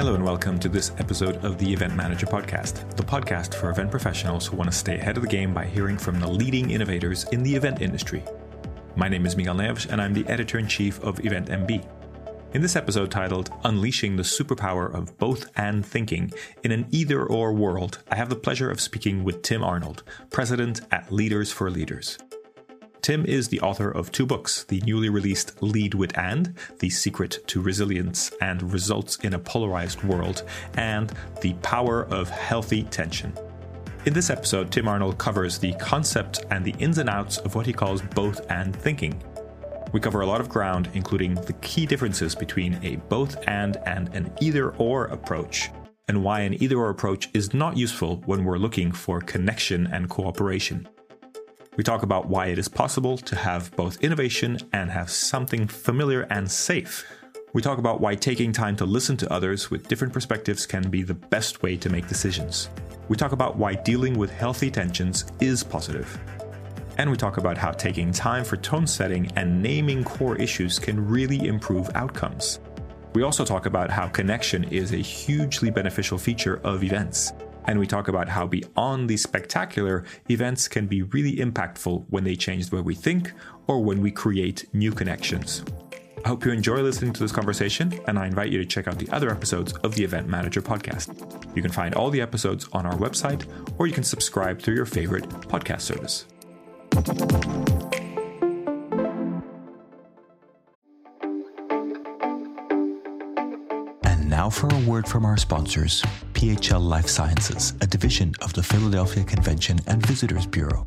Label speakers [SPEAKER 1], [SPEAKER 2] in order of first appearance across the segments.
[SPEAKER 1] Hello and welcome to this episode of the Event Manager Podcast, the podcast for event professionals who want to stay ahead of the game by hearing from the leading innovators in the event industry. My name is Miguel Neves, and I'm the editor in chief of Event MB. In this episode titled Unleashing the Superpower of Both and Thinking in an Either or World, I have the pleasure of speaking with Tim Arnold, president at Leaders for Leaders. Tim is the author of two books the newly released Lead with And, The Secret to Resilience and Results in a Polarized World, and The Power of Healthy Tension. In this episode, Tim Arnold covers the concept and the ins and outs of what he calls both and thinking. We cover a lot of ground, including the key differences between a both and and an either or approach, and why an either or approach is not useful when we're looking for connection and cooperation. We talk about why it is possible to have both innovation and have something familiar and safe. We talk about why taking time to listen to others with different perspectives can be the best way to make decisions. We talk about why dealing with healthy tensions is positive. And we talk about how taking time for tone setting and naming core issues can really improve outcomes. We also talk about how connection is a hugely beneficial feature of events and we talk about how beyond the spectacular, events can be really impactful when they change the way we think or when we create new connections. I hope you enjoy listening to this conversation, and I invite you to check out the other episodes of the Event Manager podcast. You can find all the episodes on our website, or you can subscribe through your favorite podcast service.
[SPEAKER 2] For a word from our sponsors. PHL Life Sciences, a division of the Philadelphia Convention and Visitors Bureau.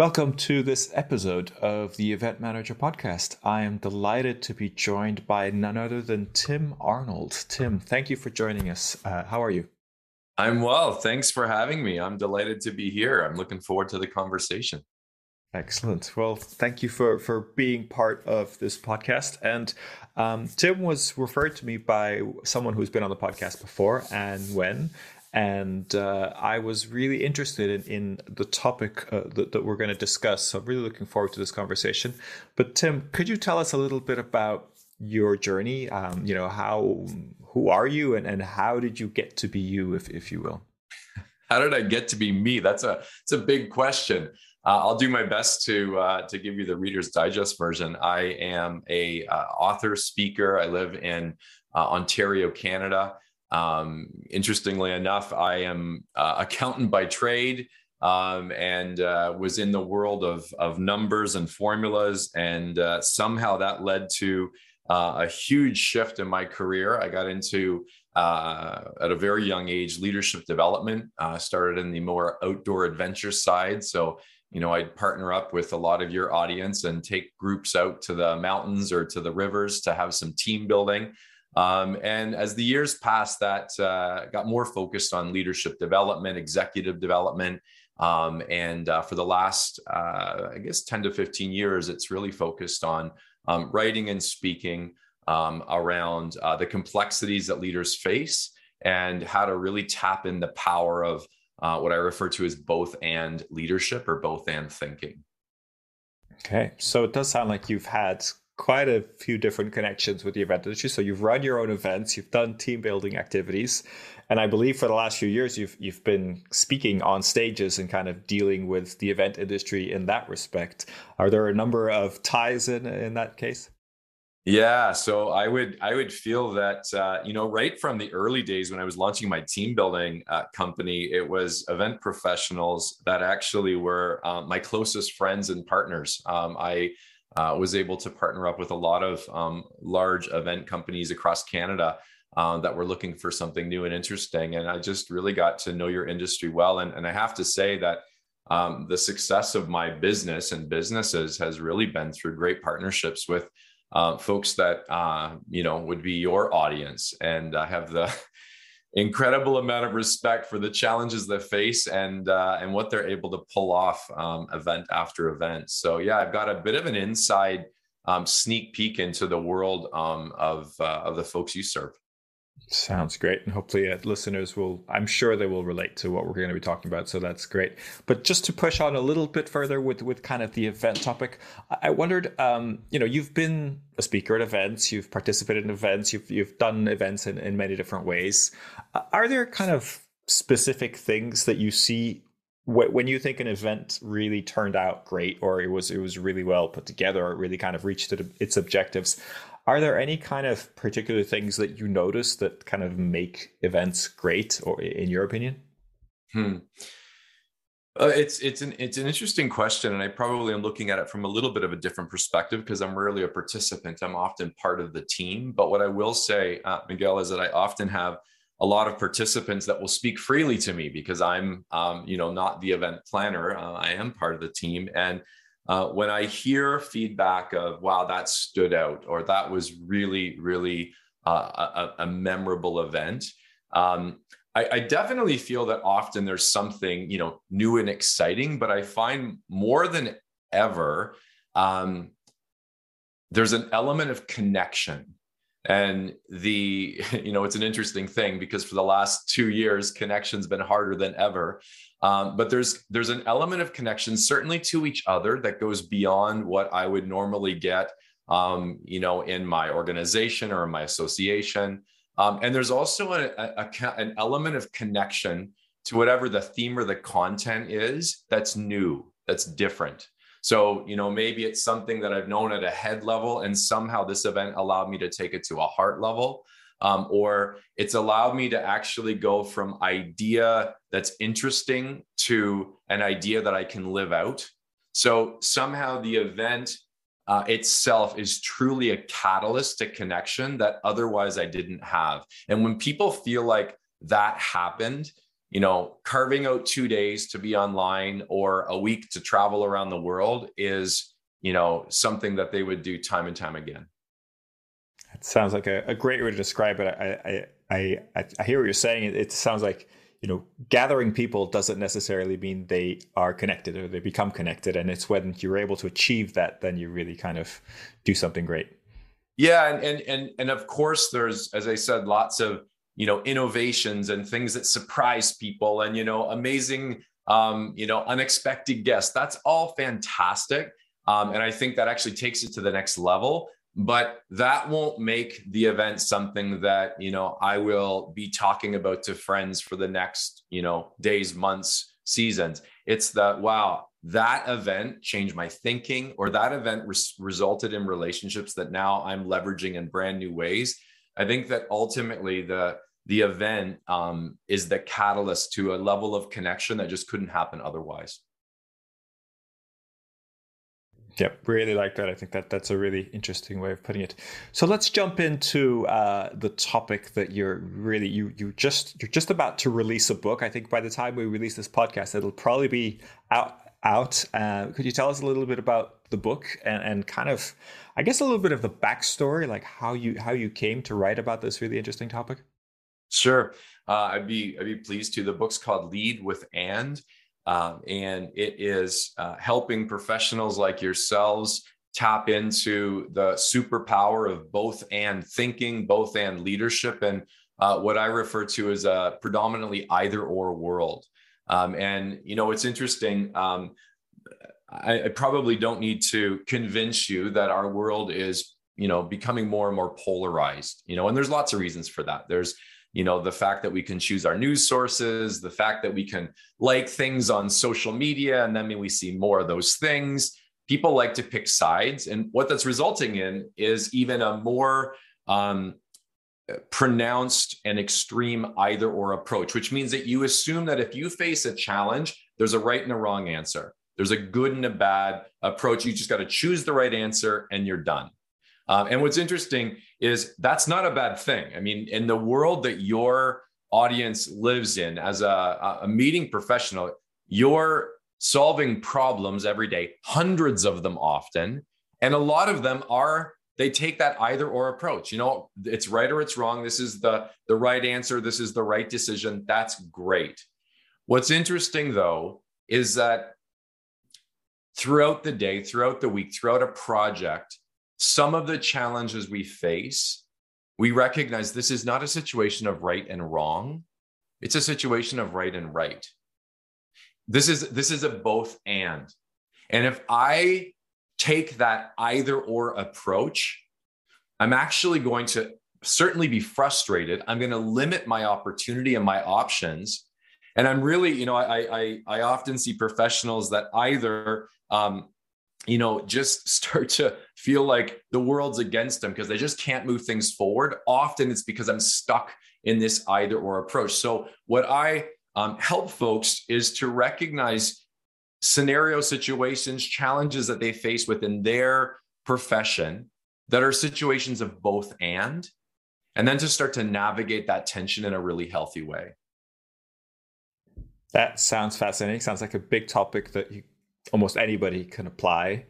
[SPEAKER 1] Welcome to this episode of the Event Manager Podcast. I am delighted to be joined by none other than Tim Arnold. Tim, thank you for joining us. Uh, how are you?
[SPEAKER 3] I'm well. Thanks for having me. I'm delighted to be here. I'm looking forward to the conversation.
[SPEAKER 1] Excellent. Well, thank you for for being part of this podcast. And um, Tim was referred to me by someone who's been on the podcast before, and when, and uh, I was really interested in, in the topic uh, that, that, we're going to discuss. So I'm really looking forward to this conversation. But Tim, could you tell us a little bit about your journey? Um, you know, how who are you, and, and how did you get to be you, if if you will?
[SPEAKER 3] How did I get to be me? That's a it's a big question. Uh, I'll do my best to uh, to give you the Reader's Digest version. I am a uh, author, speaker. I live in uh, Ontario, Canada. Um, interestingly enough, I am uh, accountant by trade um, and uh, was in the world of of numbers and formulas, and somehow that led to a huge shift in my career. I got into uh, at a very young age leadership development. Uh, started in the more outdoor adventure side. So you know i'd partner up with a lot of your audience and take groups out to the mountains or to the rivers to have some team building um, and as the years passed that uh, got more focused on leadership development executive development um, and uh, for the last uh, i guess 10 to 15 years it's really focused on um, writing and speaking um, around uh, the complexities that leaders face and how to really tap in the power of uh, what I refer to as both and leadership or both and thinking.
[SPEAKER 1] Okay, so it does sound like you've had quite a few different connections with the event industry. So you've run your own events, you've done team building activities, and I believe for the last few years you've you've been speaking on stages and kind of dealing with the event industry in that respect. Are there a number of ties in in that case?
[SPEAKER 3] Yeah, so I would I would feel that uh, you know right from the early days when I was launching my team building uh, company, it was event professionals that actually were uh, my closest friends and partners. Um, I uh, was able to partner up with a lot of um, large event companies across Canada uh, that were looking for something new and interesting, and I just really got to know your industry well. And, and I have to say that um, the success of my business and businesses has really been through great partnerships with uh, folks that uh, you know would be your audience, and I have the incredible amount of respect for the challenges they face and uh, and what they're able to pull off um, event after event. So yeah, I've got a bit of an inside um, sneak peek into the world um, of uh, of the folks you serve.
[SPEAKER 1] Sounds great. And hopefully, uh, listeners will, I'm sure they will relate to what we're going to be talking about. So that's great. But just to push on a little bit further with, with kind of the event topic, I wondered, um, you know, you've been a speaker at events, you've participated in events, you've, you've done events in, in many different ways. Are there kind of specific things that you see when you think an event really turned out great or it was it was really well put together or it really kind of reached its objectives are there any kind of particular things that you notice that kind of make events great, or in your opinion?
[SPEAKER 3] Hmm. Uh, it's it's an it's an interesting question, and I probably am looking at it from a little bit of a different perspective because I'm rarely a participant. I'm often part of the team. But what I will say, uh, Miguel, is that I often have a lot of participants that will speak freely to me because I'm, um, you know, not the event planner. Uh, I am part of the team, and uh, when I hear feedback of, wow, that stood out, or that was really, really uh, a, a, memorable event, um, I, I, definitely feel that often there's something, you know, new and exciting, but I find more than ever, um, there's an element of connection. And the, you know, it's an interesting thing because for the last two years, connection's been harder than ever. Um, but there's there's an element of connection certainly to each other that goes beyond what I would normally get, um, you know, in my organization or in my association. Um, and there's also a, a, a, an element of connection to whatever the theme or the content is that's new, that's different. So, you know, maybe it's something that I've known at a head level, and somehow this event allowed me to take it to a heart level um, or it's allowed me to actually go from idea that's interesting to an idea that I can live out. So somehow the event uh, itself is truly a catalyst to connection that otherwise I didn't have. And when people feel like that happened, you know, carving out two days to be online or a week to travel around the world is, you know, something that they would do time and time again.
[SPEAKER 1] It sounds like a, a great way to describe it. I, I, I, I hear what you're saying. It, it sounds like you know gathering people doesn't necessarily mean they are connected or they become connected and it's when you're able to achieve that then you really kind of do something great
[SPEAKER 3] yeah and and and, and of course there's as i said lots of you know innovations and things that surprise people and you know amazing um, you know unexpected guests. That's all fantastic. Um, and i think that actually takes it to the next level. But that won't make the event something that you know i will be talking about to friends for the next you know days months seasons. It's that wow that event changed my thinking or that event res- resulted in relationships that now i'm leveraging in brand new ways. I think that ultimately the the event um, is the catalyst to a level of connection that just couldn't happen otherwise
[SPEAKER 1] Yep, really like that. I think that that's a really interesting way of putting it. So let's jump into uh, the topic that you're really you you just you're just about to release a book. I think by the time we release this podcast, it'll probably be out out. Uh, could you tell us a little bit about the book and, and kind of, I guess, a little bit of the backstory, like how you how you came to write about this really interesting topic?
[SPEAKER 3] Sure, uh, I'd be I'd be pleased to. The book's called Lead with And um, and it is uh, helping professionals like yourselves tap into the superpower of both and thinking, both and leadership, and uh, what I refer to as a predominantly either or world. Um, and, you know, it's interesting. Um, I, I probably don't need to convince you that our world is, you know, becoming more and more polarized, you know, and there's lots of reasons for that. There's, you know the fact that we can choose our news sources the fact that we can like things on social media and then we see more of those things. People like to pick sides and what that's resulting in is even a more um, pronounced and extreme either or approach which means that you assume that if you face a challenge there's a right and a wrong answer. There's a good and a bad approach. You just got to choose the right answer and you're done um, and what's interesting is that's not a bad thing. I mean, in the world that your audience lives in as a, a meeting professional, you're solving problems every day, hundreds of them often. And a lot of them are they take that either or approach. You know, it's right or it's wrong. This is the, the right answer. This is the right decision. That's great. What's interesting though is that throughout the day, throughout the week, throughout a project, some of the challenges we face, we recognize this is not a situation of right and wrong. It's a situation of right and right. This is this is a both and. And if I take that either or approach, I'm actually going to certainly be frustrated. I'm going to limit my opportunity and my options. And I'm really, you know, I I, I often see professionals that either um, you know, just start to feel like the world's against them because they just can't move things forward. Often it's because I'm stuck in this either or approach. So, what I um, help folks is to recognize scenario situations, challenges that they face within their profession that are situations of both and, and then to start to navigate that tension in a really healthy way.
[SPEAKER 1] That sounds fascinating. Sounds like a big topic that you, almost anybody can apply.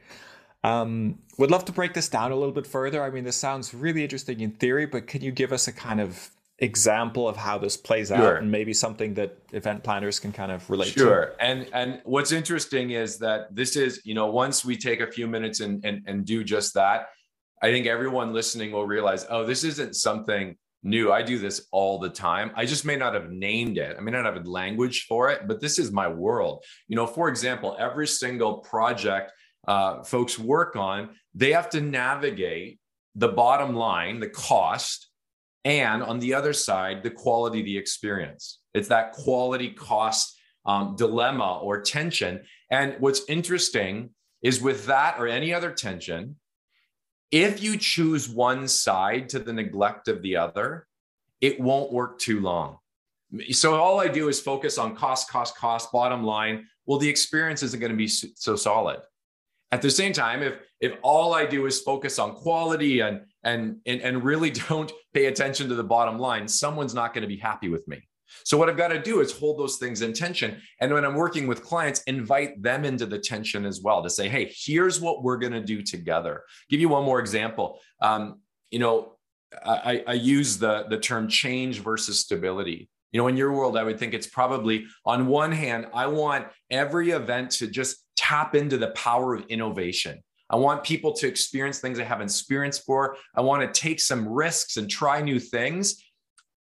[SPEAKER 1] Um, would love to break this down a little bit further. I mean, this sounds really interesting in theory, but can you give us a kind of example of how this plays sure. out and maybe something that event planners can kind of relate
[SPEAKER 3] sure. to sure and and what's interesting is that this is you know once we take a few minutes and, and and do just that i think everyone listening will realize oh this isn't something new i do this all the time i just may not have named it i may not have a language for it but this is my world you know for example every single project uh, folks work on they have to navigate the bottom line the cost and on the other side, the quality the experience. It's that quality cost um, dilemma or tension. And what's interesting is with that or any other tension, if you choose one side to the neglect of the other, it won't work too long. So all I do is focus on cost, cost, cost, bottom line. Well, the experience isn't going to be so solid. At the same time, if if all I do is focus on quality and and and, and really don't pay attention to the bottom line, someone's not going to be happy with me. So what I've got to do is hold those things in tension. And when I'm working with clients, invite them into the tension as well to say, hey, here's what we're going to do together. Give you one more example. Um, you know, I, I use the, the term change versus stability. You know, in your world, I would think it's probably on one hand, I want every event to just tap into the power of innovation. I want people to experience things they haven't experienced before. I want to take some risks and try new things.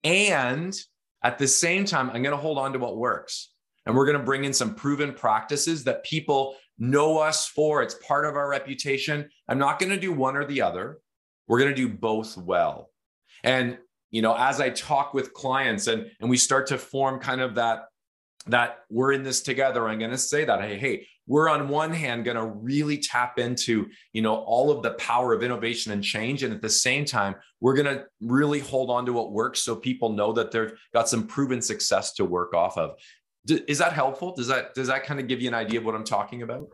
[SPEAKER 3] And at the same time, I'm going to hold on to what works. And we're going to bring in some proven practices that people know us for. It's part of our reputation. I'm not going to do one or the other. We're going to do both well. And you know, as I talk with clients and and we start to form kind of that that we're in this together, I'm going to say that hey, hey, we're on one hand going to really tap into you know all of the power of innovation and change and at the same time we're going to really hold on to what works so people know that they've got some proven success to work off of. Is that helpful? Does that does that kind of give you an idea of what i'm talking about?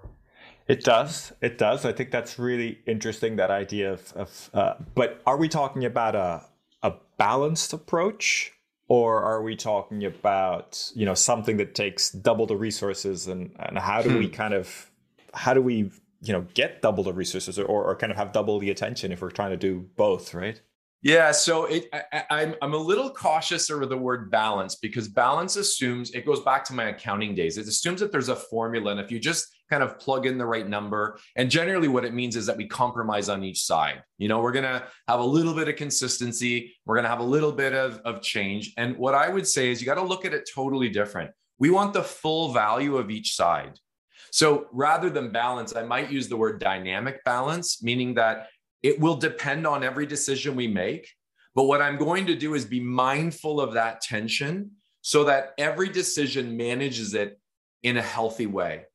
[SPEAKER 1] It does. It does. I think that's really interesting that idea of, of uh, but are we talking about a a balanced approach or are we talking about you know something that takes double the resources and and how do hmm. we kind of how do we you know get double the resources or, or kind of have double the attention if we're trying to do both right
[SPEAKER 3] yeah, so it, I, I'm I'm a little cautious over the word balance because balance assumes it goes back to my accounting days. It assumes that there's a formula, and if you just kind of plug in the right number, and generally what it means is that we compromise on each side. You know, we're gonna have a little bit of consistency, we're gonna have a little bit of of change, and what I would say is you got to look at it totally different. We want the full value of each side. So rather than balance, I might use the word dynamic balance, meaning that it will depend on every decision we make. But what I'm going to do is be mindful of that tension so that every decision manages it in a healthy way.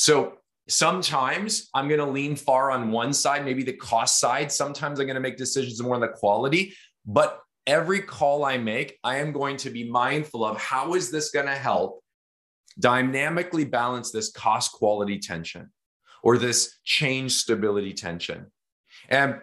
[SPEAKER 3] So sometimes I'm going to lean far on one side, maybe the cost side. Sometimes I'm going to make decisions more on the quality. But every call I make, I am going to be mindful of how is this going to help dynamically balance this cost quality tension or this change stability tension. And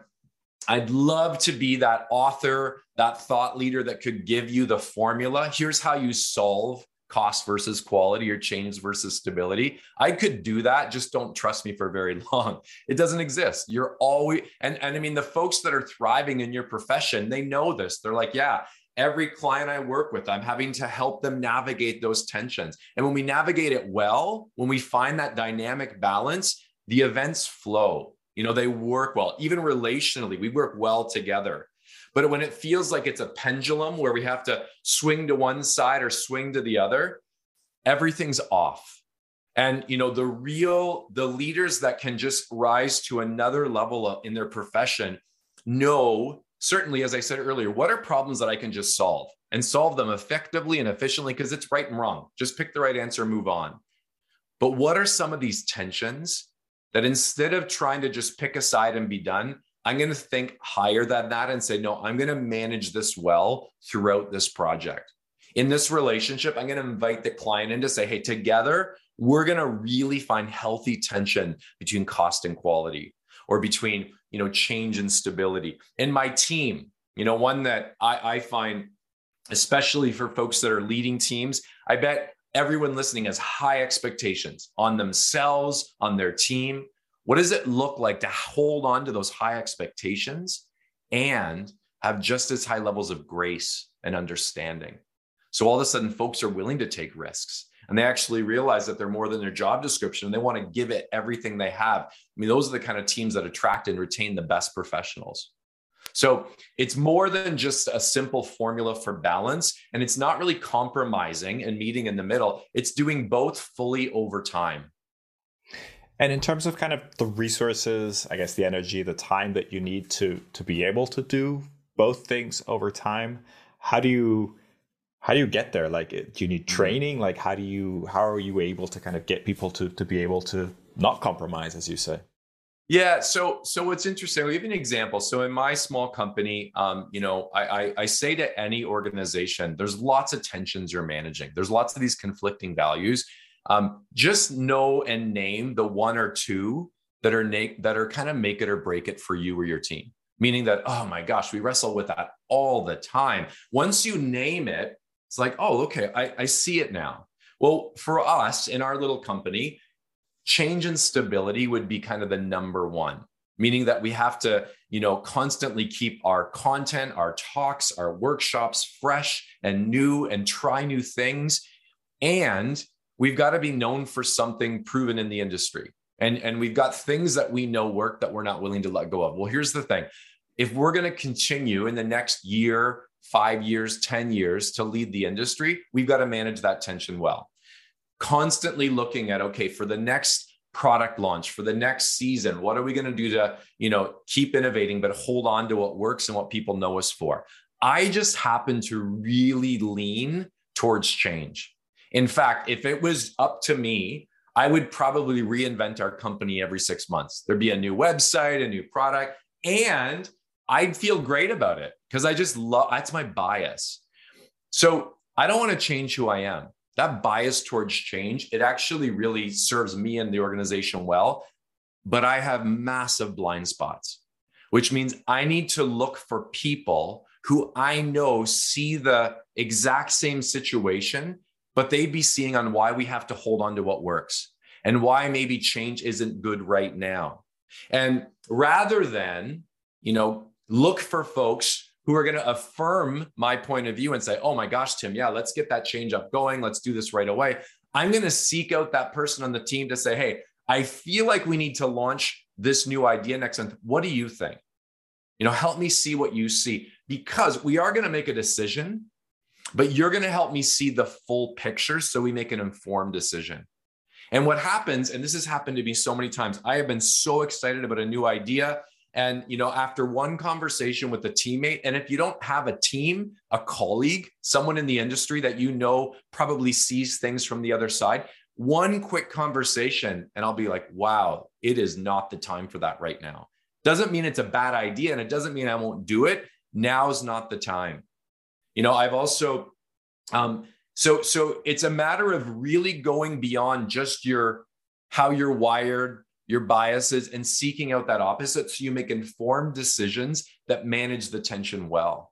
[SPEAKER 3] I'd love to be that author, that thought leader that could give you the formula. Here's how you solve cost versus quality or change versus stability. I could do that. Just don't trust me for very long. It doesn't exist. You're always, and, and I mean, the folks that are thriving in your profession, they know this. They're like, yeah, every client I work with, I'm having to help them navigate those tensions. And when we navigate it well, when we find that dynamic balance, the events flow. You know, they work well, even relationally, we work well together. But when it feels like it's a pendulum where we have to swing to one side or swing to the other, everything's off. And you know, the real the leaders that can just rise to another level in their profession know certainly as I said earlier, what are problems that I can just solve and solve them effectively and efficiently because it's right and wrong. Just pick the right answer and move on. But what are some of these tensions that instead of trying to just pick a side and be done, I'm going to think higher than that and say, no, I'm going to manage this well throughout this project. In this relationship, I'm going to invite the client in to say, hey, together, we're going to really find healthy tension between cost and quality or between you know change and stability in my team you know one that I, I find especially for folks that are leading teams i bet everyone listening has high expectations on themselves on their team what does it look like to hold on to those high expectations and have just as high levels of grace and understanding? So all of a sudden, folks are willing to take risks and they actually realize that they're more than their job description and they want to give it everything they have. I mean, those are the kind of teams that attract and retain the best professionals. So it's more than just a simple formula for balance. And it's not really compromising and meeting in the middle. It's doing both fully over time.
[SPEAKER 1] And in terms of kind of the resources, I guess the energy, the time that you need to to be able to do both things over time, how do you how do you get there? Like, do you need mm-hmm. training? Like, how do you how are you able to kind of get people to to be able to not compromise, as you say?
[SPEAKER 3] Yeah. So, so what's interesting? I'll give you an example. So, in my small company, um, you know, I, I, I say to any organization, there's lots of tensions you're managing. There's lots of these conflicting values, um, just know and name the one or two that are na- that are kind of make it or break it for you or your team. Meaning that, oh my gosh, we wrestle with that all the time. Once you name it, it's like, oh, okay, I, I see it now. Well, for us in our little company, change and stability would be kind of the number one meaning that we have to you know constantly keep our content our talks our workshops fresh and new and try new things and we've got to be known for something proven in the industry. And, and we've got things that we know work that we're not willing to let go of. Well, here's the thing if we're going to continue in the next year, five years, 10 years to lead the industry, we've got to manage that tension well. Constantly looking at, okay, for the next product launch for the next season what are we going to do to you know keep innovating but hold on to what works and what people know us for i just happen to really lean towards change in fact, if it was up to me, I would probably reinvent our company every six months. There'd be a new website, a new product, and I'd feel great about it because I just love that's my bias. So I don't want to change who I am. That bias towards change, it actually really serves me and the organization well. But I have massive blind spots, which means I need to look for people who I know see the exact same situation but they'd be seeing on why we have to hold on to what works and why maybe change isn't good right now. And rather than, you know, look for folks who are going to affirm my point of view and say, oh my gosh, Tim, yeah, let's get that change up going. Let's do this right away. I'm going to seek out that person on the team to say, hey, I feel like we need to launch this new idea next month. What do you think? You know, help me see what you see because we are going to make a decision but you're going to help me see the full picture so we make an informed decision. And what happens, and this has happened to me so many times, I have been so excited about a new idea. And, you know, after one conversation with a teammate, and if you don't have a team, a colleague, someone in the industry that you know probably sees things from the other side, one quick conversation, and I'll be like, wow, it is not the time for that right now. Doesn't mean it's a bad idea, and it doesn't mean I won't do it. Now's not the time. You know, I've also um, so so it's a matter of really going beyond just your how you're wired, your biases, and seeking out that opposite so you make informed decisions that manage the tension well.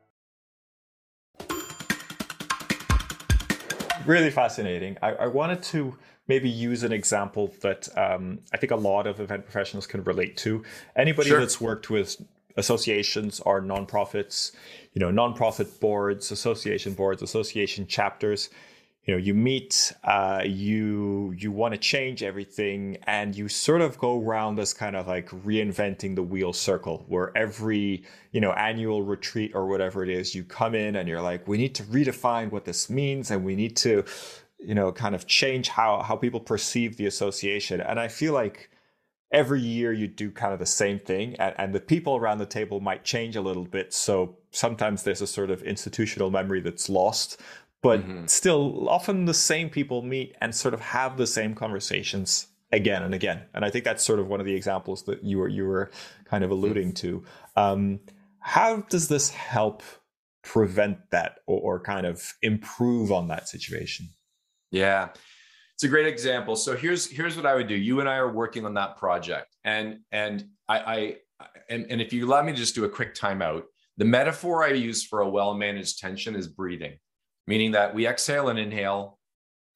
[SPEAKER 1] really fascinating. I, I, wanted to maybe use an example that um, I think a lot of event professionals can relate to. Anybody sure. that's worked with associations or nonprofits, you know, nonprofit boards, association boards, association chapters, you know you meet uh, you you want to change everything and you sort of go around this kind of like reinventing the wheel circle where every you know annual retreat or whatever it is you come in and you're like we need to redefine what this means and we need to you know kind of change how how people perceive the association. And i feel like every year you do kind of the same thing and, and the people around the table might change a little bit so sometimes there's a sort of institutional memory that's lost but mm-hmm. still often the same people meet and sort of have the same conversations again and again. And i think that's sort of one of the examples that you were you were kind of alluding mm-hmm. to. Um, how does this help prevent that or, or kind of improve on that situation?
[SPEAKER 3] Yeah. It's a great example. So here's here's what i would do. You and i are working on that project. And and i i and, and if you allow me to just do a quick timeout the metaphor i use for a well managed tension is breathing meaning that we exhale and inhale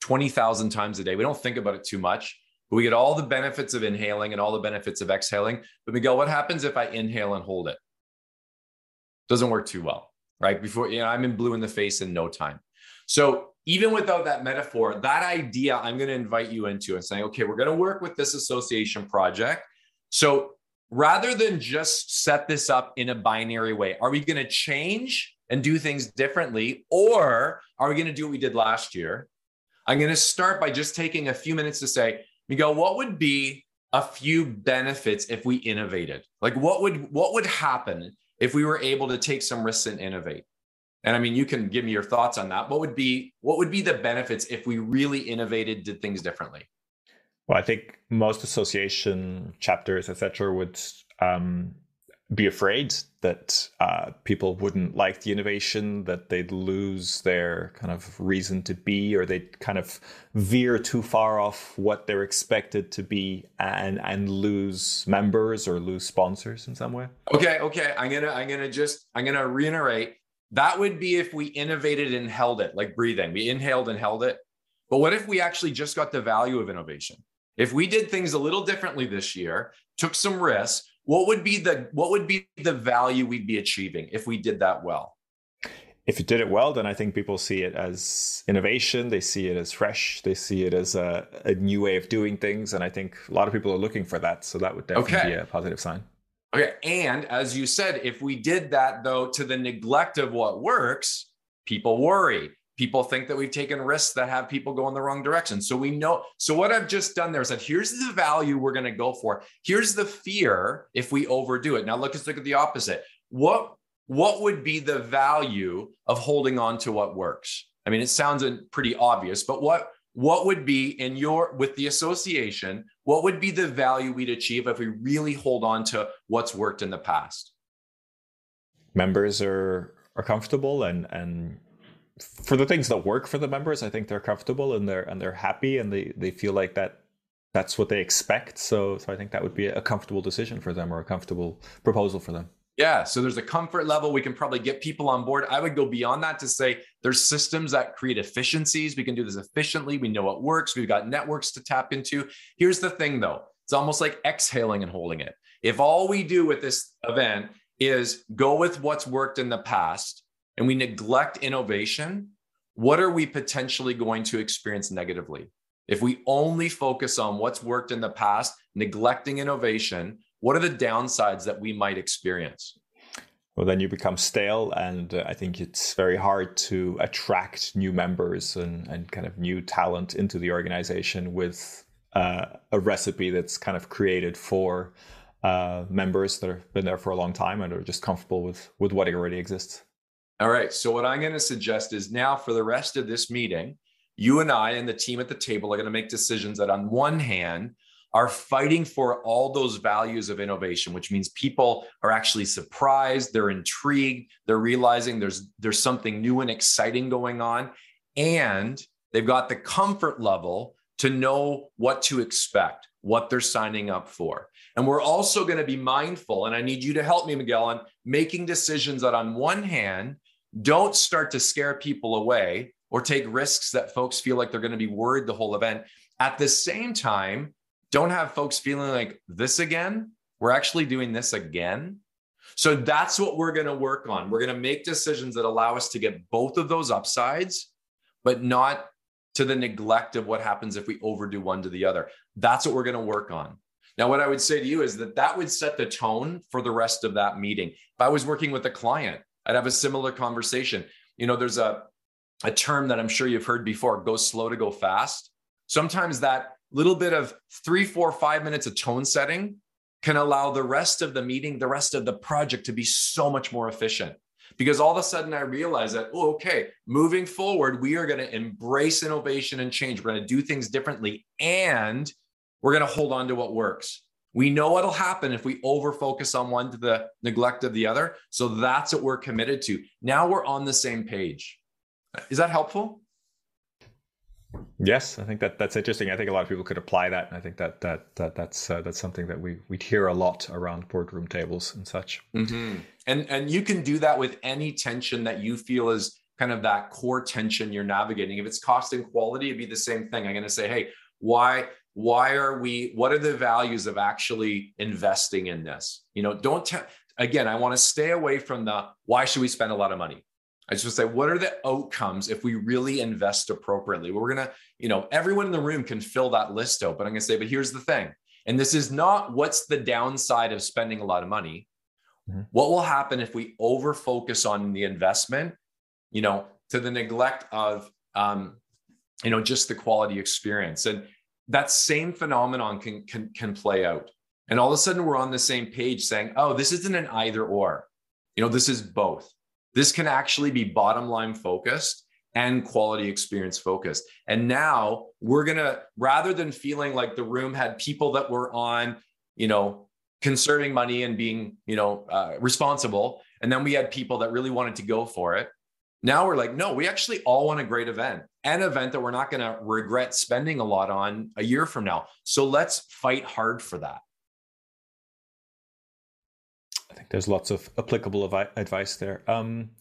[SPEAKER 3] 20,000 times a day. We don't think about it too much, but we get all the benefits of inhaling and all the benefits of exhaling. But Miguel, what happens if I inhale and hold it? Doesn't work too well, right? Before, you know, I'm in blue in the face in no time. So even without that metaphor, that idea I'm going to invite you into and saying, okay, we're going to work with this association project. So rather than just set this up in a binary way, are we going to change and do things differently? Or are we going to do what we did last year? I'm going to start by just taking a few minutes to say, Miguel, what would be a few benefits if we innovated? Like what would what would happen if we were able to take some risks and innovate? And I mean, you can give me your thoughts on that. What would be what would be the benefits if we really innovated, did things differently?
[SPEAKER 1] Well, I think most association chapters, etc., would um, be afraid that uh, people wouldn't like the innovation, that they'd lose their kind of reason to be, or they'd kind of veer too far off what they're expected to be, and and lose members or lose sponsors in some way.
[SPEAKER 3] Okay, okay, I'm gonna I'm gonna just I'm gonna reiterate. That would be if we innovated and held it, like breathing. We inhaled and held it. But what if we actually just got the value of innovation? If we did things a little differently this year, took some risks, what would be the what would be the value we'd be achieving if we did that well?
[SPEAKER 1] If you did it well then i think people see it as innovation. They see it as fresh. They see it as a, a new way of doing things. And i think a lot of people are looking for that. So that would definitely okay. be a positive sign.
[SPEAKER 3] Okay. And as you said if we did that though to the neglect of what works people worry people think that we've taken risks that have people go in the wrong direction. So we know. So what I've just done there is that here's the value we're going to go for. Here's the fear if we overdo it. Now look, let's look at the opposite. What what would be the value of holding on to what works? I mean, it sounds pretty obvious, but what what would be in your with the association? What would be the value we'd achieve if we really hold on to what's worked in the past?
[SPEAKER 1] Members are are comfortable and and for the things that work for the members, I think they're comfortable and they're and they're happy and they they feel like that that's what they expect. So so I think that would be a comfortable decision for them or a comfortable proposal for them.
[SPEAKER 3] Yeah, so there's a comfort level. We can probably get people on board. I would go beyond that to say there's systems that create efficiencies. We can do this efficiently. We know what works. We've got networks to tap into. Here's the thing though it's almost like exhaling and holding it. If all we do with this event is go with what's worked in the past and we neglect innovation, what are we potentially going to experience negatively? If we only focus on what's worked in the past, neglecting innovation, what are the downsides that we might experience?
[SPEAKER 1] Well, then you become stale, and uh, I think it's very hard to attract new members and, and kind of new talent into the organization with uh, a recipe that's kind of created for uh, members that have been there for a long time and are just comfortable with with what already exists.
[SPEAKER 3] All right. So, what I'm going to suggest is now for the rest of this meeting, you and I and the team at the table are going to make decisions that, on one hand, are fighting for all those values of innovation, which means people are actually surprised, they're intrigued, they're realizing there's there's something new and exciting going on, and they've got the comfort level to know what to expect, what they're signing up for. And we're also going to be mindful, and I need you to help me, Miguel, on making decisions that on one hand don't start to scare people away or take risks that folks feel like they're going to be worried the whole event. At the same time, don't have folks feeling like this again. We're actually doing this again. So that's what we're going to work on. We're going to make decisions that allow us to get both of those upsides, but not to the neglect of what happens if we overdo one to the other. That's what we're going to work on. Now, what I would say to you is that that would set the tone for the rest of that meeting. If I was working with a client, I'd have a similar conversation. You know, there's a, a term that I'm sure you've heard before go slow to go fast. Sometimes that little bit of three, four, five minutes of tone setting can allow the rest of the meeting, the rest of the project to be so much more efficient. Because all of a sudden I realize that, oh, okay, moving forward, we are going to embrace innovation and change. We're going to do things differently and we're going to hold on to what works. We know what'll happen if we over focus on one to the neglect of the other. So that's what we're committed to. Now we're on the same page. Is that helpful?
[SPEAKER 1] Yes, I think that that's interesting. I think a lot of people could apply that, and I think that that, that that's uh, that's something that we we hear a lot around boardroom tables and such.
[SPEAKER 3] Mm-hmm. And and you can do that with any tension that you feel is kind of that core tension you're navigating. If it's cost and quality, it'd be the same thing. I'm going to say, hey, why why are we? What are the values of actually investing in this? You know, don't. Te- again, I want to stay away from the why should we spend a lot of money I just want to say, what are the outcomes if we really invest appropriately? We're going to, you know, everyone in the room can fill that list out, but I'm going to say, but here's the thing. And this is not what's the downside of spending a lot of money. Mm-hmm. What will happen if we over focus on the investment, you know, to the neglect of, um, you know, just the quality experience? And that same phenomenon can, can, can play out. And all of a sudden we're on the same page saying, oh, this isn't an either or, you know, this is both this can actually be bottom line focused and quality experience focused. And now we're going to, rather than feeling like the room had people that were on, you know, conserving money and being, you know, uh, responsible, and then we had people that really wanted to go for it. Now we're like, no, we actually all want a great event, an event that we're not going to regret spending a lot on a year from now. So let's fight hard for that.
[SPEAKER 1] I think there's lots of applicable advice there. Um,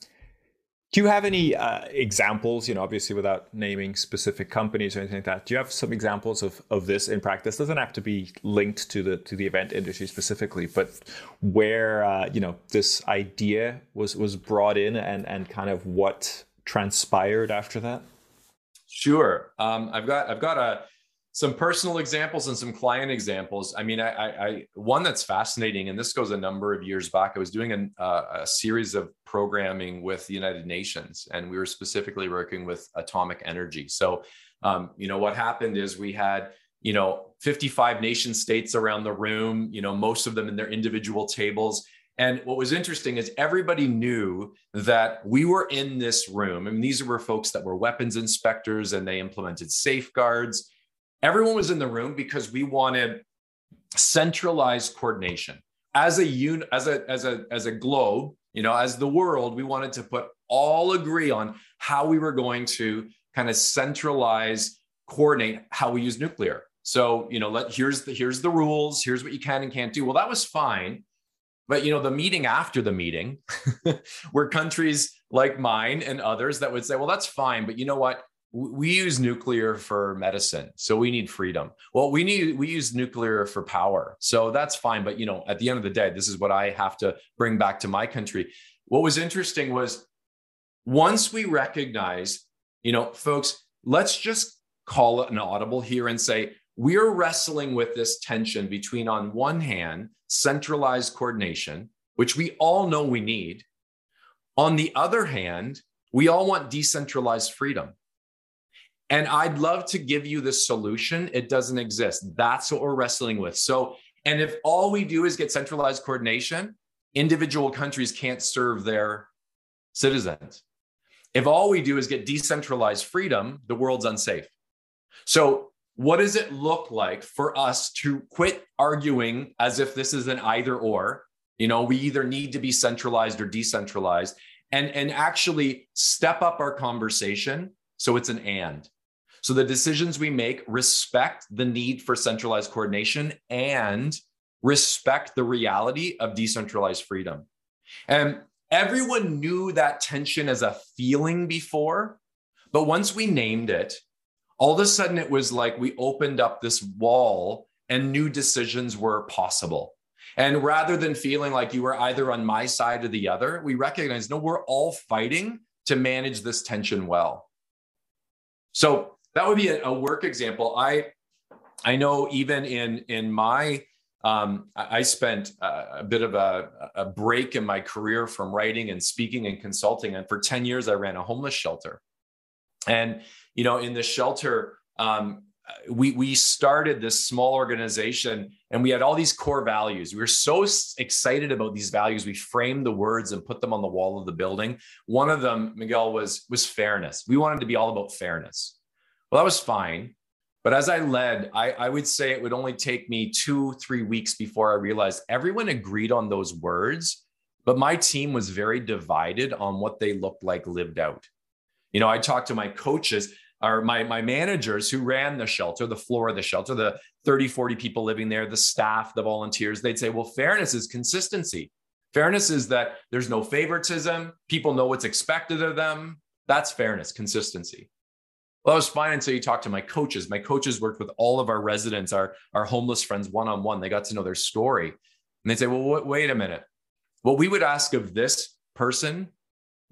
[SPEAKER 1] do you have any uh, examples? You know, obviously without naming specific companies or anything like that. Do you have some examples of, of this in practice? Doesn't have to be linked to the to the event industry specifically, but where uh, you know this idea was was brought in and and kind of what transpired after that.
[SPEAKER 3] Sure, um, I've got I've got a some personal examples and some client examples. I mean, I, I, I, one that's fascinating, and this goes a number of years back. I was doing an, uh, a series of programming with the United Nations, and we were specifically working with atomic energy. So, um, you know, what happened is we had you know 55 nation states around the room. You know, most of them in their individual tables. And what was interesting is everybody knew that we were in this room. I mean, these were folks that were weapons inspectors and they implemented safeguards Everyone was in the room because we wanted centralized coordination. As a un, as a as a as a globe, you know, as the world, we wanted to put all agree on how we were going to kind of centralize, coordinate how we use nuclear. So, you know, let here's the here's the rules, here's what you can and can't do. Well, that was fine. But you know, the meeting after the meeting, where countries like mine and others that would say, well, that's fine, but you know what? we use nuclear for medicine so we need freedom well we need we use nuclear for power so that's fine but you know at the end of the day this is what i have to bring back to my country what was interesting was once we recognize you know folks let's just call it an audible here and say we're wrestling with this tension between on one hand centralized coordination which we all know we need on the other hand we all want decentralized freedom and I'd love to give you the solution. It doesn't exist. That's what we're wrestling with. So, and if all we do is get centralized coordination, individual countries can't serve their citizens. If all we do is get decentralized freedom, the world's unsafe. So, what does it look like for us to quit arguing as if this is an either or? You know, we either need to be centralized or decentralized and, and actually step up our conversation so it's an and. So the decisions we make respect the need for centralized coordination and respect the reality of decentralized freedom. And everyone knew that tension as a feeling before, but once we named it, all of a sudden it was like we opened up this wall and new decisions were possible. And rather than feeling like you were either on my side or the other, we recognize no, we're all fighting to manage this tension well. So that would be a, work example. I I know even in in my um, I spent a, a bit of a, a, break in my career from writing and speaking and consulting, and for ten years I ran a homeless shelter. And you know, in the shelter, um, we we started this small organization, and we had all these core values. We were so excited about these values. We framed the words and put them on the wall of the building. One of them, Miguel, was was fairness. We wanted to be all about fairness. Well, that was fine. But as I led, I, I, would say it would only take me two, three weeks before I realized everyone agreed on those words, but my team was very divided on what they looked like lived out. You know, I talked to my coaches or my, my managers who ran the shelter, the floor of the shelter, the 30, 40 people living there, the staff, the volunteers. They'd say, well, fairness is consistency. Fairness is that there's no favoritism. People know what's expected of them. That's fairness, consistency. Well, that was fine until you talked to my coaches. My coaches worked with all of our residents, our, our homeless friends one on one. They got to know their story. And they'd say, well, wait a minute. What we would ask of this person,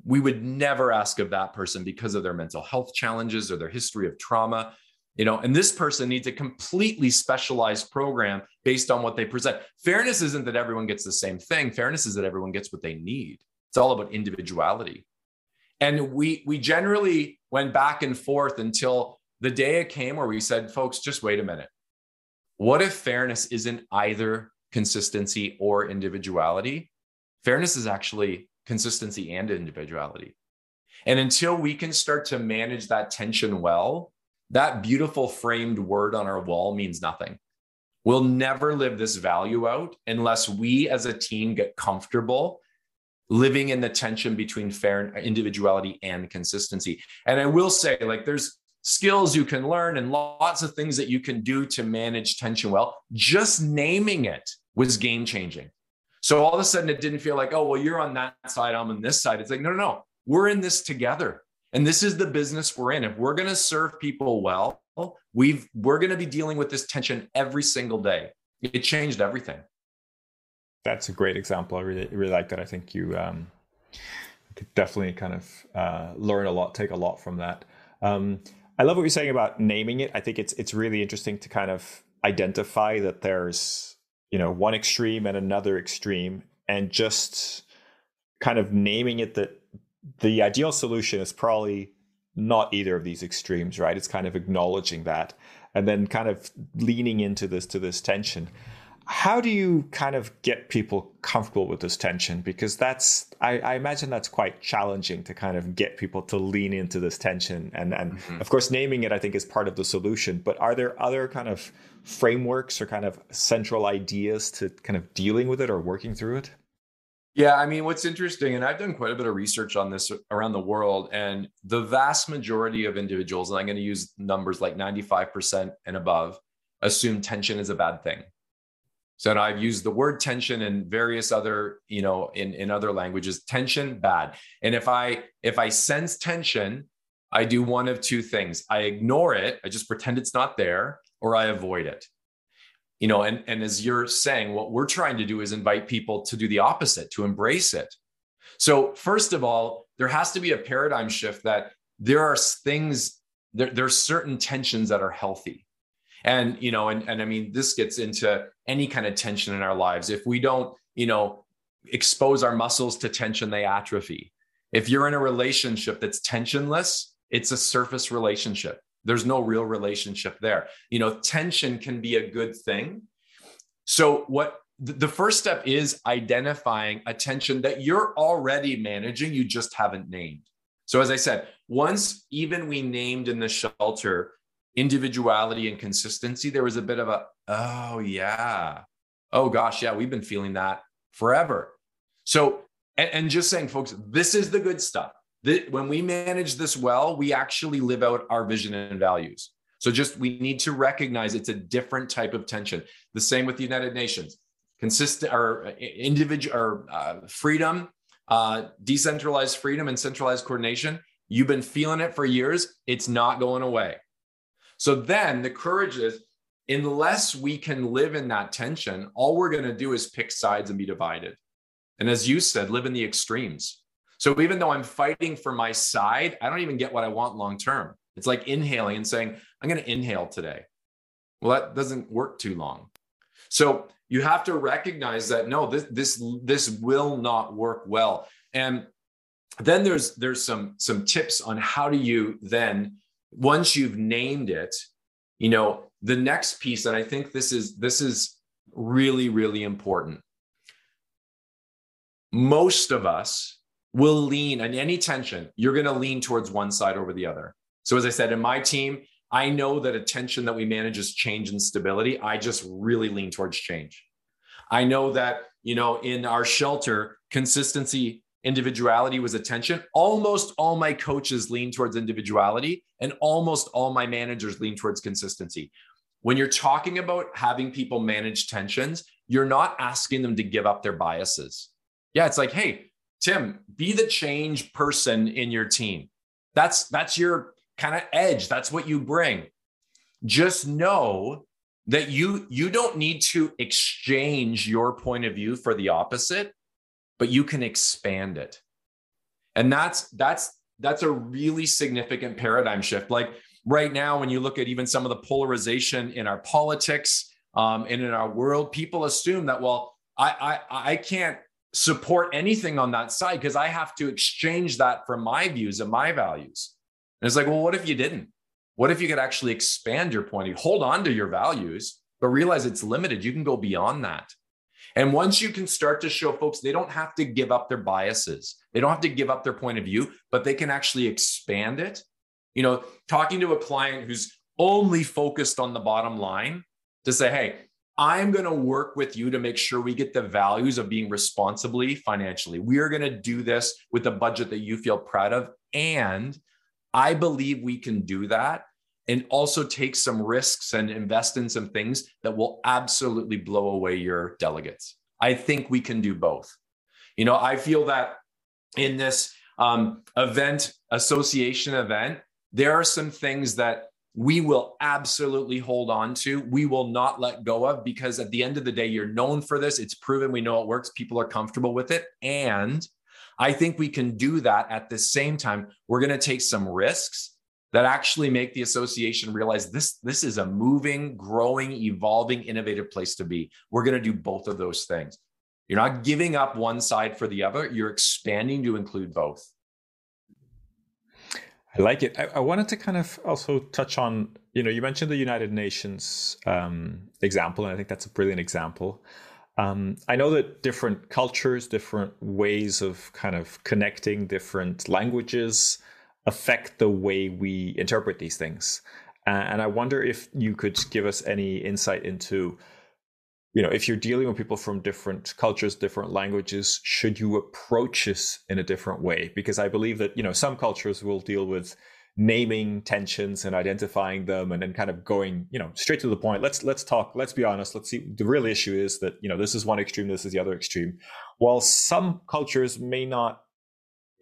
[SPEAKER 3] we would never ask of that person because of their mental health challenges or their history of trauma. You know, and this person needs a completely specialized program based on what they present. Fairness isn't that everyone gets the same thing. Fairness is that everyone gets what they need. It's all about individuality. And we we generally went back and forth until the day it came where we said, folks, just wait a minute. What if fairness isn't either consistency or individuality? Fairness is actually consistency and individuality. And until we can start to manage that tension well, that beautiful framed word on our wall means nothing. We'll never live this value out unless we as a team get comfortable living in the tension between fair individuality and consistency. And I will say, like, there's skills you can learn and lots of things that you can do to manage tension well. Just naming it was game changing. So all of a sudden, it didn't feel like, oh, well, you're on that side, I'm on this side. It's like, no, no, no, we're in this together. And this is the business we're in. If we're going to serve people well, we've we're going to be dealing with this tension every single day. It changed everything
[SPEAKER 1] that's a great example. I really really like that. I think you um, could definitely kind of uh, learn a lot, take a lot from that. Um, I love what you're saying about naming it. I think it's it's really interesting to kind of identify that there's you know one extreme and another extreme, and just kind of naming it that the ideal solution is probably not either of these extremes, right? It's kind of acknowledging that and then kind of leaning into this to this tension how do you kind of get people comfortable with this tension? Because that's I, I, imagine that's quite challenging to kind of get people to lean into this tension. And and mm-hmm. of course naming it i think is part of the solution. But are there other kind of frameworks or kind of central ideas to kind of dealing with it or working through it?
[SPEAKER 3] Yeah i mean what's interesting and i've done quite a bit of research on this around the world and the vast majority of individuals and i'm going to use numbers like 95% and above assume tension is a bad thing so I've used the word tension in various other, you know, in, in other languages, tension, bad. And if I if I sense tension, I do one of two things. I ignore it, I just pretend it's not there, or I avoid it. You know, and, and as you're saying, what we're trying to do is invite people to do the opposite, to embrace it. So, first of all, there has to be a paradigm shift that there are things, there, there are certain tensions that are healthy and you know and, and i mean this gets into any kind of tension in our lives. If we don't you know expose our muscles to tension they atrophy. If you're in a relationship that's tensionless it's a surface relationship. There's no real relationship there. You know tension can be a good thing. So what the first step is identifying a tension that you're already managing, you just haven't named. So, as I said, once even we named in the shelter individuality and consistency, there was a bit of a, oh, yeah. Oh, gosh, yeah, we've been feeling that forever. So, and, and just saying, folks, this is the good stuff. When we manage this well, we actually live out our vision and values. So just we need to recognize it's a different type of tension. The same with the United Nations, consistent or uh, individual or uh, freedom, uh, decentralized freedom and centralized coordination. You've been feeling it for years. It's not going away. So then the courage is, unless we can live in that tension, all we're going to do is pick sides and be divided. And as you said, live in the extremes. So even though I'm fighting for my side, I don't even get what I want long term. It's like inhaling and saying, I'm going to inhale today. Well, that doesn't work too long. So you have to recognize that no, this this this will not work well. And then there's there's some some tips on how do you then once you've named it, you know, the next piece, and I think this is this is really really important. Most of us will lean in any tension. You're going to lean towards one side over the other. So as I said, in my team, I know that attention that we manage is change and stability. I just really lean towards change. I know that, you know, in our shelter, consistency, individuality was attention. Almost all my coaches lean towards individuality, and almost all my managers lean towards consistency. When you're talking about having people manage tensions, you're not asking them to give up their biases. Yeah, it's like, hey, Tim, be the change person in your team. That's that's your kind of edge. That's what you bring. Just know that you you don't need to exchange your point of view for the opposite, but you can expand it. And that's that's that's a really significant paradigm shift. Like right now, when you look at even some of the polarization in our politics um, and in our world, people assume that well, I I, I can't support anything on that side because I have to exchange that for my views and my values. And it's like, well, what if you didn't? What if you could actually expand your point? Hold on to your values, but realize it's limited. You can go beyond that. And once you can start to show folks, they don't have to give up their biases, they don't have to give up their point of view, but they can actually expand it. You know, talking to a client who's only focused on the bottom line to say, hey, I'm going to work with you to make sure we get the values of being responsibly financially. We are going to do this with a budget that you feel proud of. And I believe we can do that and also take some risks and invest in some things that will absolutely blow away your delegates. I think we can do both. You know, I feel that in this um, event, association event, there are some things that we will absolutely hold on to. We will not let go of because at the end of the day, you're known for this. It's proven we know it works. People are comfortable with it. And I think we can do that at the same time. We're going to take some risks that actually make the association realize this, this is a moving, growing, evolving, innovative place to be. We're going to do both of those things. You're not giving up one side for the other, you're expanding to include both.
[SPEAKER 1] I like it. I, I, wanted to kind of also touch on, you know, you mentioned the United Nations um, example, and I think that's a brilliant example. Um, I know that different cultures, different ways of kind of connecting, different languages affect the way we interpret these things. And I wonder if you could give us any insight into, you know, if you're dealing with people from different cultures, different languages, should you approach this in a different way? Because I believe that, you know, some cultures will deal with naming tensions and identifying them and then kind of going you know straight to the point let's let's talk let's be honest let's see the real issue is that you know this is one extreme this is the other extreme while some cultures may not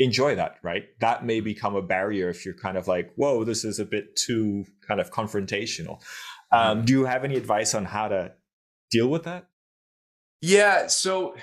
[SPEAKER 1] enjoy that right? That may become a barrier if you're kind of like whoa this is a bit too kind of confrontational. Um, do you have any advice on how to deal with that?
[SPEAKER 3] Yeah so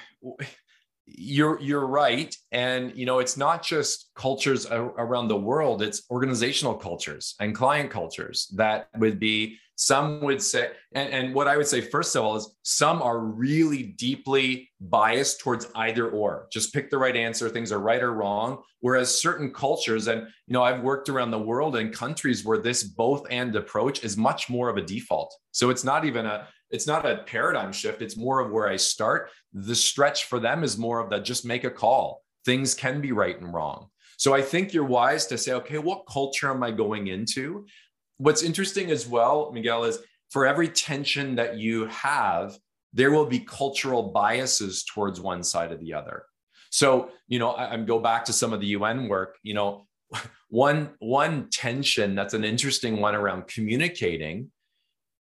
[SPEAKER 3] you're you're right. And you know it's not just cultures around the world it's organizational cultures and client cultures that would be some would say and, and what i would say first of all is some are really deeply biased towards either or just pick the right answer things are right or wrong whereas certain cultures and you know i've worked around the world in countries where this both and approach is much more of a default so it's not even a it's not a paradigm shift. It's more of where I start. The stretch for them is more of that just make a call. Things can be right and wrong. So I think you're wise to say, okay, what culture am I going into? What's interesting as well, Miguel, is for every tension that you have, there will be cultural biases towards one side or the other. So, you know, I, I go back to some of the UN work, you know, one one tension that's an interesting one around communicating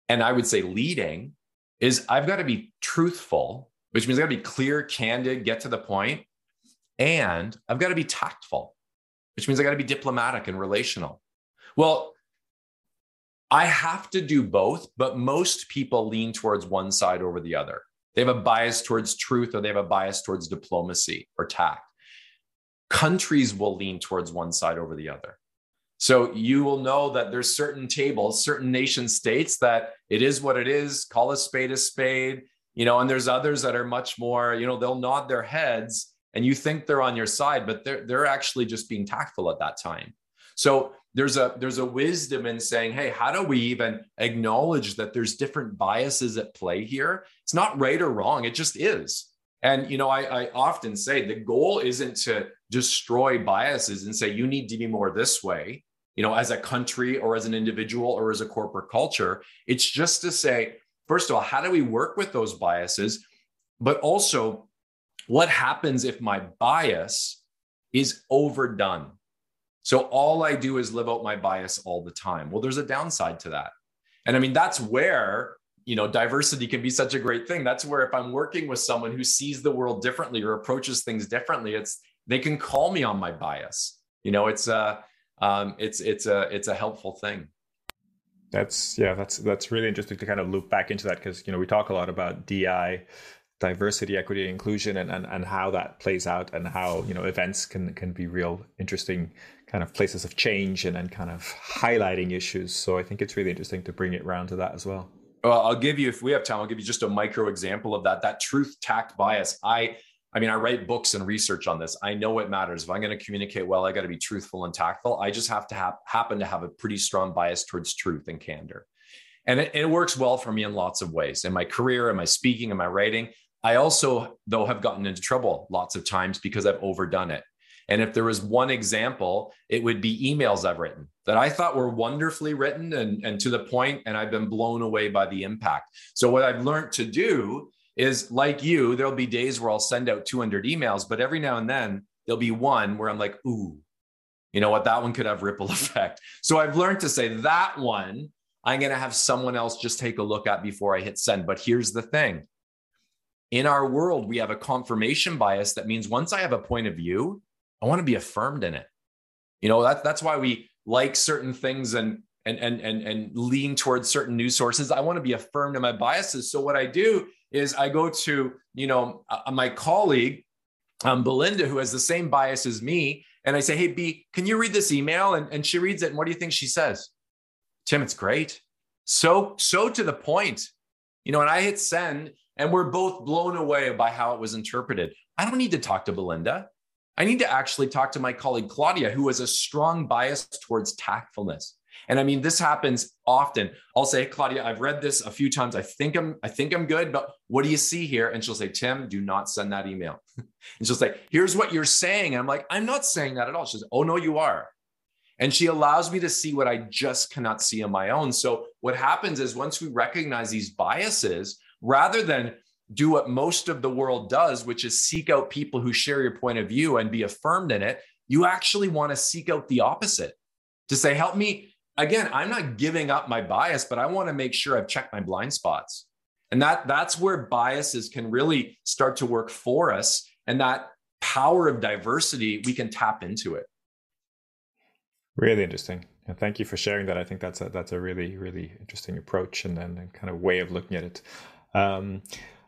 [SPEAKER 3] and I would say leading is I've got to be truthful, which means I got to be clear, candid, get to the point, and I've got to be tactful, which means I got to be diplomatic and relational. Well, I have to do both, but most people lean towards one side over the other. They have a bias towards truth or they have a bias towards diplomacy or tact. Countries will lean towards one side over the other. So you will know that there's certain tables, certain nation states that it is what it is, call a spade a spade, you know, and there's others that are much more, you know, they'll nod their heads and you think they're on your side, but they're they're actually just being tactful at that time. So there's a there's a wisdom in saying hey how do we even acknowledge that there's different biases at play here? It's not right or wrong. It just is. And you know I, I often say the goal isn't to destroy biases and say you need to be more this way you know as a country or as an individual or as a corporate culture. It's just to say first of all how do we work with those biases? But also what happens if my bias is overdone so all I do is live out my bias all the time. Well, there's a downside to that. And I mean, that's where, you know, diversity can be such a great thing. That's where if I'm working with someone who sees the world differently or approaches things differently, it's they can call me on my bias. You know, it's a um, it's it's a it's a helpful thing.
[SPEAKER 1] That's yeah, that's that's really interesting to kind of loop back into that because you know we talk a lot about DI diversity, equity, inclusion, and, and and how that plays out, and how you know events can can be real interesting kind of places of change, and then kind of highlighting issues. So I think it's really interesting to bring it around to that as well.
[SPEAKER 3] Well, I'll give you if we have time, I'll give you just a micro example of that. That truth tact bias. I I mean, I write books and research on this. I know it matters. If I'm going to communicate well, I got to be truthful and tactful. I just have to have, happen to have a pretty strong bias towards truth and candor. And it, it, works well for me in lots of ways in my career, in my speaking, in my writing. I also, though, have gotten into trouble lots of times because I've overdone it. And if there was one example, it would be emails I've written that I thought were wonderfully written and, and to the point, and I've been blown away by the impact. So, what I've learned to do is like you, there'll be days where I'll send out 200 emails, but every now and then there'll be one where I'm like, ooh, you know what? That one could have ripple effect. So, I've learned to say that one, I'm going to have someone else just take a look at before I hit send. But here's the thing in our world, we have a confirmation bias that means once I have a point of view, I want to be affirmed in it. You know, that, that's why we like certain things and and and and and lean towards certain news sources. I want to be affirmed in my biases. So what I do is I go to, you know, uh, my colleague, um, Belinda, who has the same bias as me, and I say, hey, B, can you read this email? And, and she reads it. And what do you think she says? Tim, it's great. So, so to the point. You know, and I hit send and we're both blown away by how it was interpreted. I don't need to talk to Belinda. I need to actually talk to my colleague Claudia, who has a strong bias towards tactfulness. And I mean, this happens often. I'll say, Claudia, I've read this a few times. I think I'm, I think I'm good, but what do you see here? And she'll say, Tim, do not send that email. and she'll say, here's what you're saying. And I'm like, I'm not saying that at all. She says, oh no, you are. And she allows me to see what I just cannot see on my own. So what happens is once we recognize these biases, rather than do what most of the world does, which is seek out people who share your point of view and be affirmed in it, you actually want to seek out the opposite to say, help me. Again, I'm not giving up my bias, but I want to make sure I've checked my blind spots. And that that's where biases can really start to work for us. And that power of diversity, we can tap into it.
[SPEAKER 1] Really interesting. And thank you for sharing that. I think that's a that's a really, really interesting approach and then kind of way of looking at it. Um,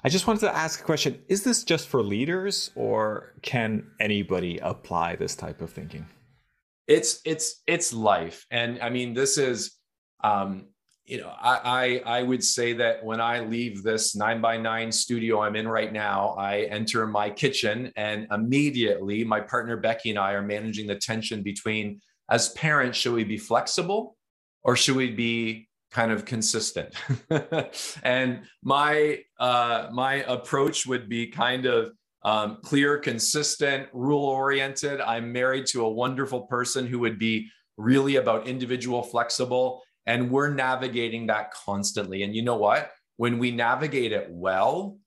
[SPEAKER 1] I just wanted to ask a question. Is this just for leaders or can anybody apply this type of thinking?
[SPEAKER 3] It's it's it's life. And I mean, this is um, you know, I, I I would say that when I leave this nine by nine studio I'm in right now, I enter my kitchen and immediately my partner Becky and I are managing the tension between as parents, should we be flexible or should we be kind of consistent. and my uh, my approach would be kind of um, clear, consistent, rule oriented. I'm married to a wonderful person who would be really about individual, flexible, and we're navigating that constantly. And you know what? When we navigate it well,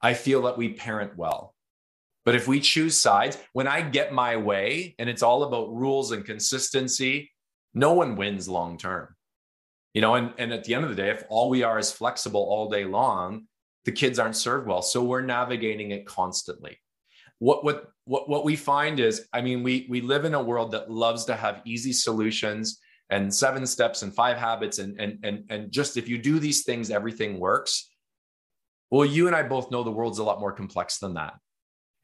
[SPEAKER 3] I feel that we parent well. But if we choose sides, when I get my way and it's all about rules and consistency, no one wins long term. You know, and, and at the end of the day, if all we are is flexible all day long, the kids aren't served well. So we're navigating it constantly. What what what what we find is, I mean, we we live in a world that loves to have easy solutions and seven steps and five habits and and and and just if you do these things, everything works. Well, you and I both know the world's a lot more complex than that.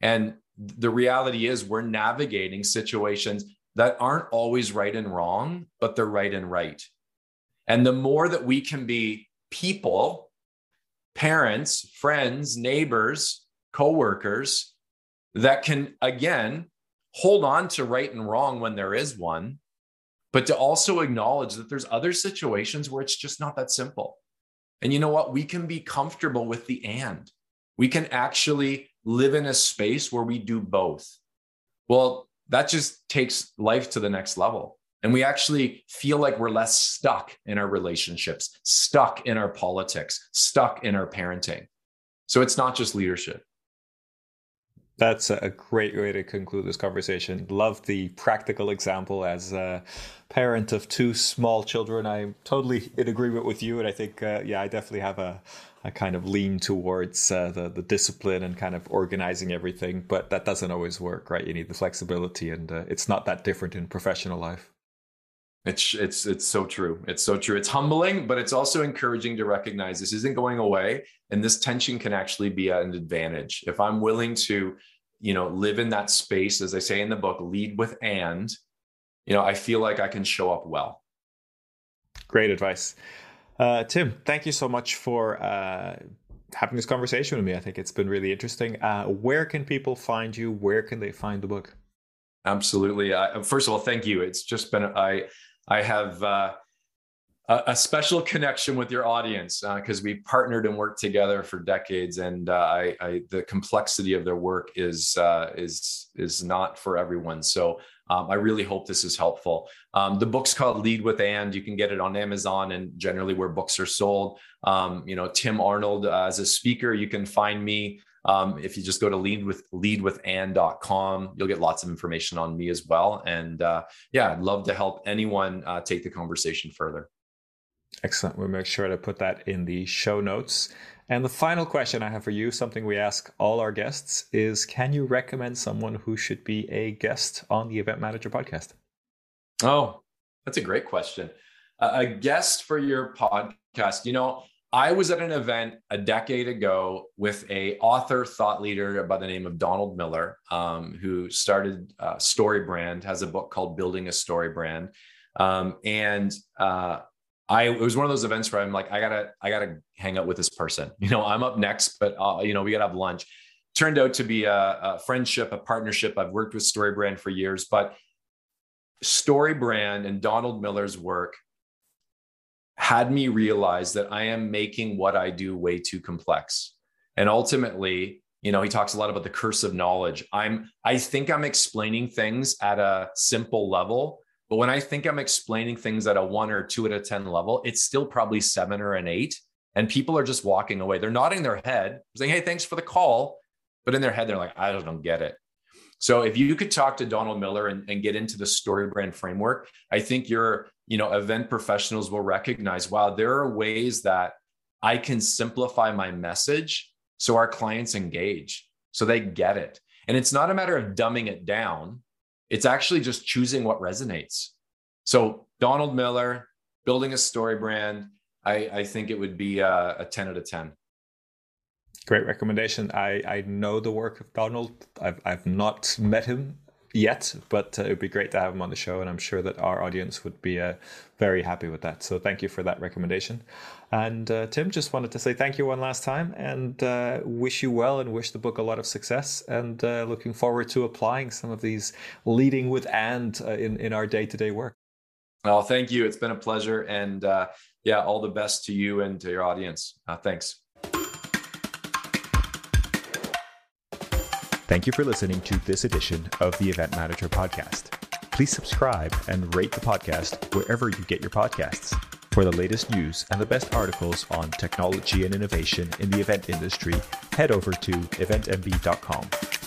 [SPEAKER 3] And the reality is we're navigating situations that aren't always right and wrong, but they're right and right. And the more that we can be people, parents, friends, neighbors, coworkers that can, again, hold on to right and wrong when there is one, but to also acknowledge that there's other situations where it's just not that simple. And you know what? We can be comfortable with the and. We can actually live in a space where we do both. Well, that just takes life to the next level. And we actually feel like we're less stuck in our relationships, stuck in our politics, stuck in our parenting. So it's not just leadership.
[SPEAKER 1] That's a great way to conclude this conversation. Love the practical example as a parent of two small children. I'm totally in agreement with you, and I think, uh, yeah, I definitely have a, a kind of lean towards uh, the the discipline and kind of organizing everything. But that doesn't always work, right? You need the flexibility, and uh, it's not that different in professional life.
[SPEAKER 3] It's it's it's so true. It's so true. It's humbling, but it's also encouraging to recognize this isn't going away, and this tension can actually be an advantage if I'm willing to, you know, live in that space, as I say in the book, lead with and. You know, I feel like I can show up well.
[SPEAKER 1] Great advice, uh, Tim. Thank you so much for uh, having this conversation with me. I think it's been really interesting. Uh, where can people find you? Where can they find the book?
[SPEAKER 3] Absolutely. first of all, thank you. It's just been I I have uh, a, a, special connection with your audience because uh, we partnered and worked together for decades, and uh, I, I, the complexity of their work is uh, is is not for everyone. So um, I really hope this is helpful. Um, the book's called Lead with And. You can get it on Amazon and generally where books are sold. Um, you know, Tim Arnold uh, as a speaker, you can find me um, if you just go to lead with leadwithand.com, you'll get lots of information on me as well. And uh, yeah, I'd love to help anyone uh, take the conversation further.
[SPEAKER 1] Excellent. We'll make sure to put that in the show notes. And the final question I have for you, something we ask all our guests, is can you recommend someone who should be a guest on the Event Manager podcast?
[SPEAKER 3] Oh, that's a great question. Uh, a guest for your podcast. You know, I was at an event a decade ago with a author thought leader by the name of Donald Miller, um, who started uh, Story Brand, has a book called Building a Story Brand, um, and uh, I it was one of those events where I'm like, I gotta I gotta hang out with this person. You know, I'm up next, but uh, you know, we gotta have lunch. Turned out to be a, a friendship, a partnership. I've worked with Story Brand for years, but Story Brand and Donald Miller's work had me realize that I am making what I do way too complex. And ultimately, you know, he talks a lot about the curse of knowledge. I'm I think I'm explaining things at a simple level, but when I think I'm explaining things at a 1 or 2 at a 10 level, it's still probably 7 or an 8 and people are just walking away. They're nodding their head, saying, "Hey, thanks for the call." But in their head they're like, "I don't get it." So if you could talk to Donald Miller and, and get into the story brand framework, I think your you know event professionals will recognize, wow, there are ways that I can simplify my message so our clients engage, so they get it. And it's not a matter of dumbing it down. It's actually just choosing what resonates. So Donald Miller, building a story brand, I, I think it would be a, a 10 out of 10.
[SPEAKER 1] Great recommendation. I, I know the work of Donald. I've, I've not met him yet, but uh, it would be great to have him on the show, and I'm sure that our audience would be uh, very happy with that. So thank you for that recommendation. And uh, Tim, just wanted to say thank you one last time and uh, wish you well and wish the book a lot of success. And uh, looking forward to applying some of these leading with and uh, in, in our day to day work.
[SPEAKER 3] Oh, thank you. It's been a pleasure. And yeah, all the best to you and to your audience. Thanks.
[SPEAKER 1] Thank you for listening to this edition of the Event Manager Podcast. Please subscribe and rate the podcast wherever you get your podcasts. For the latest news and the best articles on technology and innovation in the event industry, head over to eventmb.com.